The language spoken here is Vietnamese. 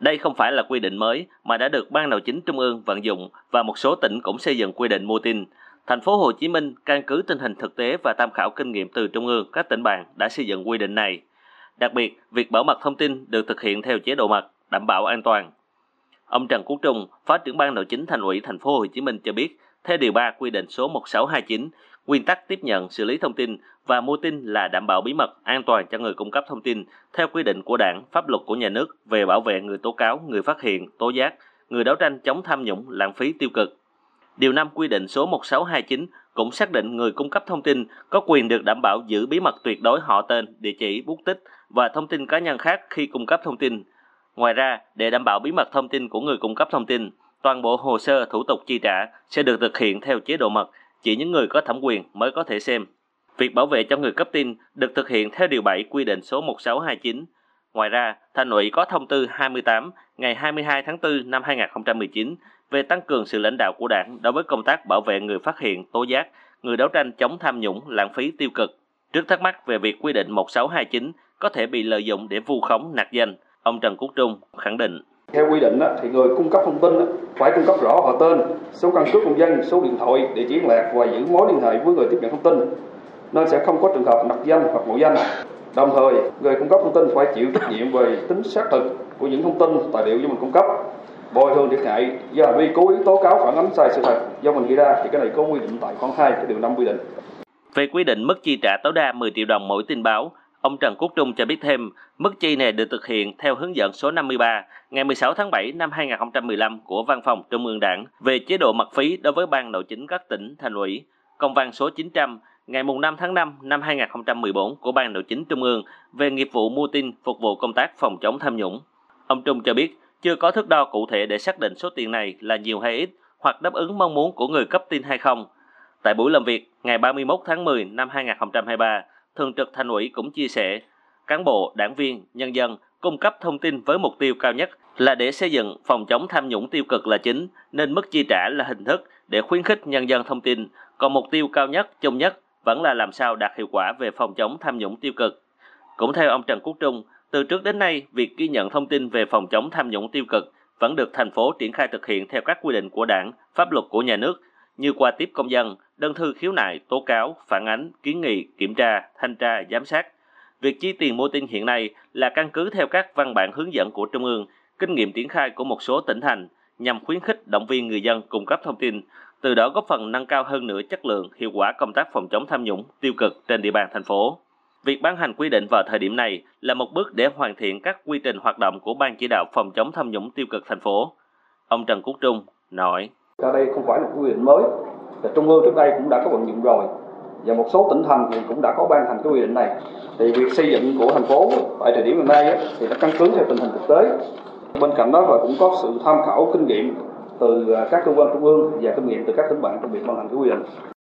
Đây không phải là quy định mới mà đã được Ban Nội chính Trung ương vận dụng và một số tỉnh cũng xây dựng quy định mua tin. Thành phố Hồ Chí Minh căn cứ tình hình thực tế và tham khảo kinh nghiệm từ Trung ương, các tỉnh bạn đã xây dựng quy định này. Đặc biệt, việc bảo mật thông tin được thực hiện theo chế độ mật, đảm bảo an toàn. Ông Trần Quốc Trung, Phó trưởng ban Nội chính Thành ủy Thành phố Hồ Chí Minh cho biết, theo điều 3 quy định số 1629, nguyên tắc tiếp nhận xử lý thông tin và mua tin là đảm bảo bí mật an toàn cho người cung cấp thông tin theo quy định của đảng, pháp luật của nhà nước về bảo vệ người tố cáo, người phát hiện, tố giác, người đấu tranh chống tham nhũng, lãng phí tiêu cực. Điều 5 quy định số 1629 cũng xác định người cung cấp thông tin có quyền được đảm bảo giữ bí mật tuyệt đối họ tên, địa chỉ, bút tích và thông tin cá nhân khác khi cung cấp thông tin. Ngoài ra, để đảm bảo bí mật thông tin của người cung cấp thông tin, toàn bộ hồ sơ thủ tục chi trả sẽ được thực hiện theo chế độ mật, chỉ những người có thẩm quyền mới có thể xem. Việc bảo vệ cho người cấp tin được thực hiện theo điều 7 quy định số 1629. Ngoài ra, Thành ủy có thông tư 28 ngày 22 tháng 4 năm 2019 về tăng cường sự lãnh đạo của Đảng đối với công tác bảo vệ người phát hiện, tố giác, người đấu tranh chống tham nhũng, lãng phí tiêu cực. Trước thắc mắc về việc quy định 1629 có thể bị lợi dụng để vu khống nạc danh, ông Trần Quốc Trung khẳng định. Theo quy định thì người cung cấp thông tin phải cung cấp rõ họ tên, số căn cước công dân, số điện thoại, địa chỉ liên lạc và giữ mối liên hệ với người tiếp nhận thông tin, nên sẽ không có trường hợp nặc danh hoặc mạo danh. Đồng thời, người cung cấp thông tin phải chịu trách nhiệm về tính xác thực của những thông tin, tài liệu do mình cung cấp bồi thường thiệt hại do hành vi cố ý tố cáo phản ánh sai sự thật do mình gây ra thì cái này có quy định tại khoản 2 cái điều 5 quy định. Về quy định mức chi trả tối đa 10 triệu đồng mỗi tin báo, ông Trần Quốc Trung cho biết thêm, mức chi này được thực hiện theo hướng dẫn số 53 ngày 16 tháng 7 năm 2015 của Văn phòng Trung ương Đảng về chế độ mặt phí đối với ban nội chính các tỉnh thành ủy, công văn số 900 ngày 5 tháng 5 năm 2014 của Ban Nội chính Trung ương về nghiệp vụ mua tin phục vụ công tác phòng chống tham nhũng. Ông Trung cho biết, chưa có thước đo cụ thể để xác định số tiền này là nhiều hay ít hoặc đáp ứng mong muốn của người cấp tin hay không. Tại buổi làm việc ngày 31 tháng 10 năm 2023, Thường trực Thành ủy cũng chia sẻ, cán bộ, đảng viên, nhân dân cung cấp thông tin với mục tiêu cao nhất là để xây dựng phòng chống tham nhũng tiêu cực là chính, nên mức chi trả là hình thức để khuyến khích nhân dân thông tin, còn mục tiêu cao nhất, chung nhất vẫn là làm sao đạt hiệu quả về phòng chống tham nhũng tiêu cực. Cũng theo ông Trần Quốc Trung, từ trước đến nay, việc ghi nhận thông tin về phòng chống tham nhũng tiêu cực vẫn được thành phố triển khai thực hiện theo các quy định của đảng, pháp luật của nhà nước như qua tiếp công dân, đơn thư khiếu nại, tố cáo, phản ánh, kiến nghị, kiểm tra, thanh tra, giám sát. Việc chi tiền mua tin hiện nay là căn cứ theo các văn bản hướng dẫn của Trung ương, kinh nghiệm triển khai của một số tỉnh thành nhằm khuyến khích động viên người dân cung cấp thông tin, từ đó góp phần nâng cao hơn nữa chất lượng, hiệu quả công tác phòng chống tham nhũng tiêu cực trên địa bàn thành phố. Việc ban hành quy định vào thời điểm này là một bước để hoàn thiện các quy trình hoạt động của Ban chỉ đạo phòng chống tham nhũng tiêu cực thành phố. Ông Trần Quốc Trung nói: Ở đây không phải là quy định mới, là Trung ương trước đây cũng đã có vận dụng rồi và một số tỉnh thành thì cũng đã có ban hành cái quy định này. Thì việc xây dựng của thành phố tại thời điểm hiện nay thì nó căn cứ theo tình hình thực tế. Bên cạnh đó là cũng có sự tham khảo kinh nghiệm từ à, các cơ quan trung ương và kinh nghiệm từ các tỉnh bạn trong việc ban hành cái quy định.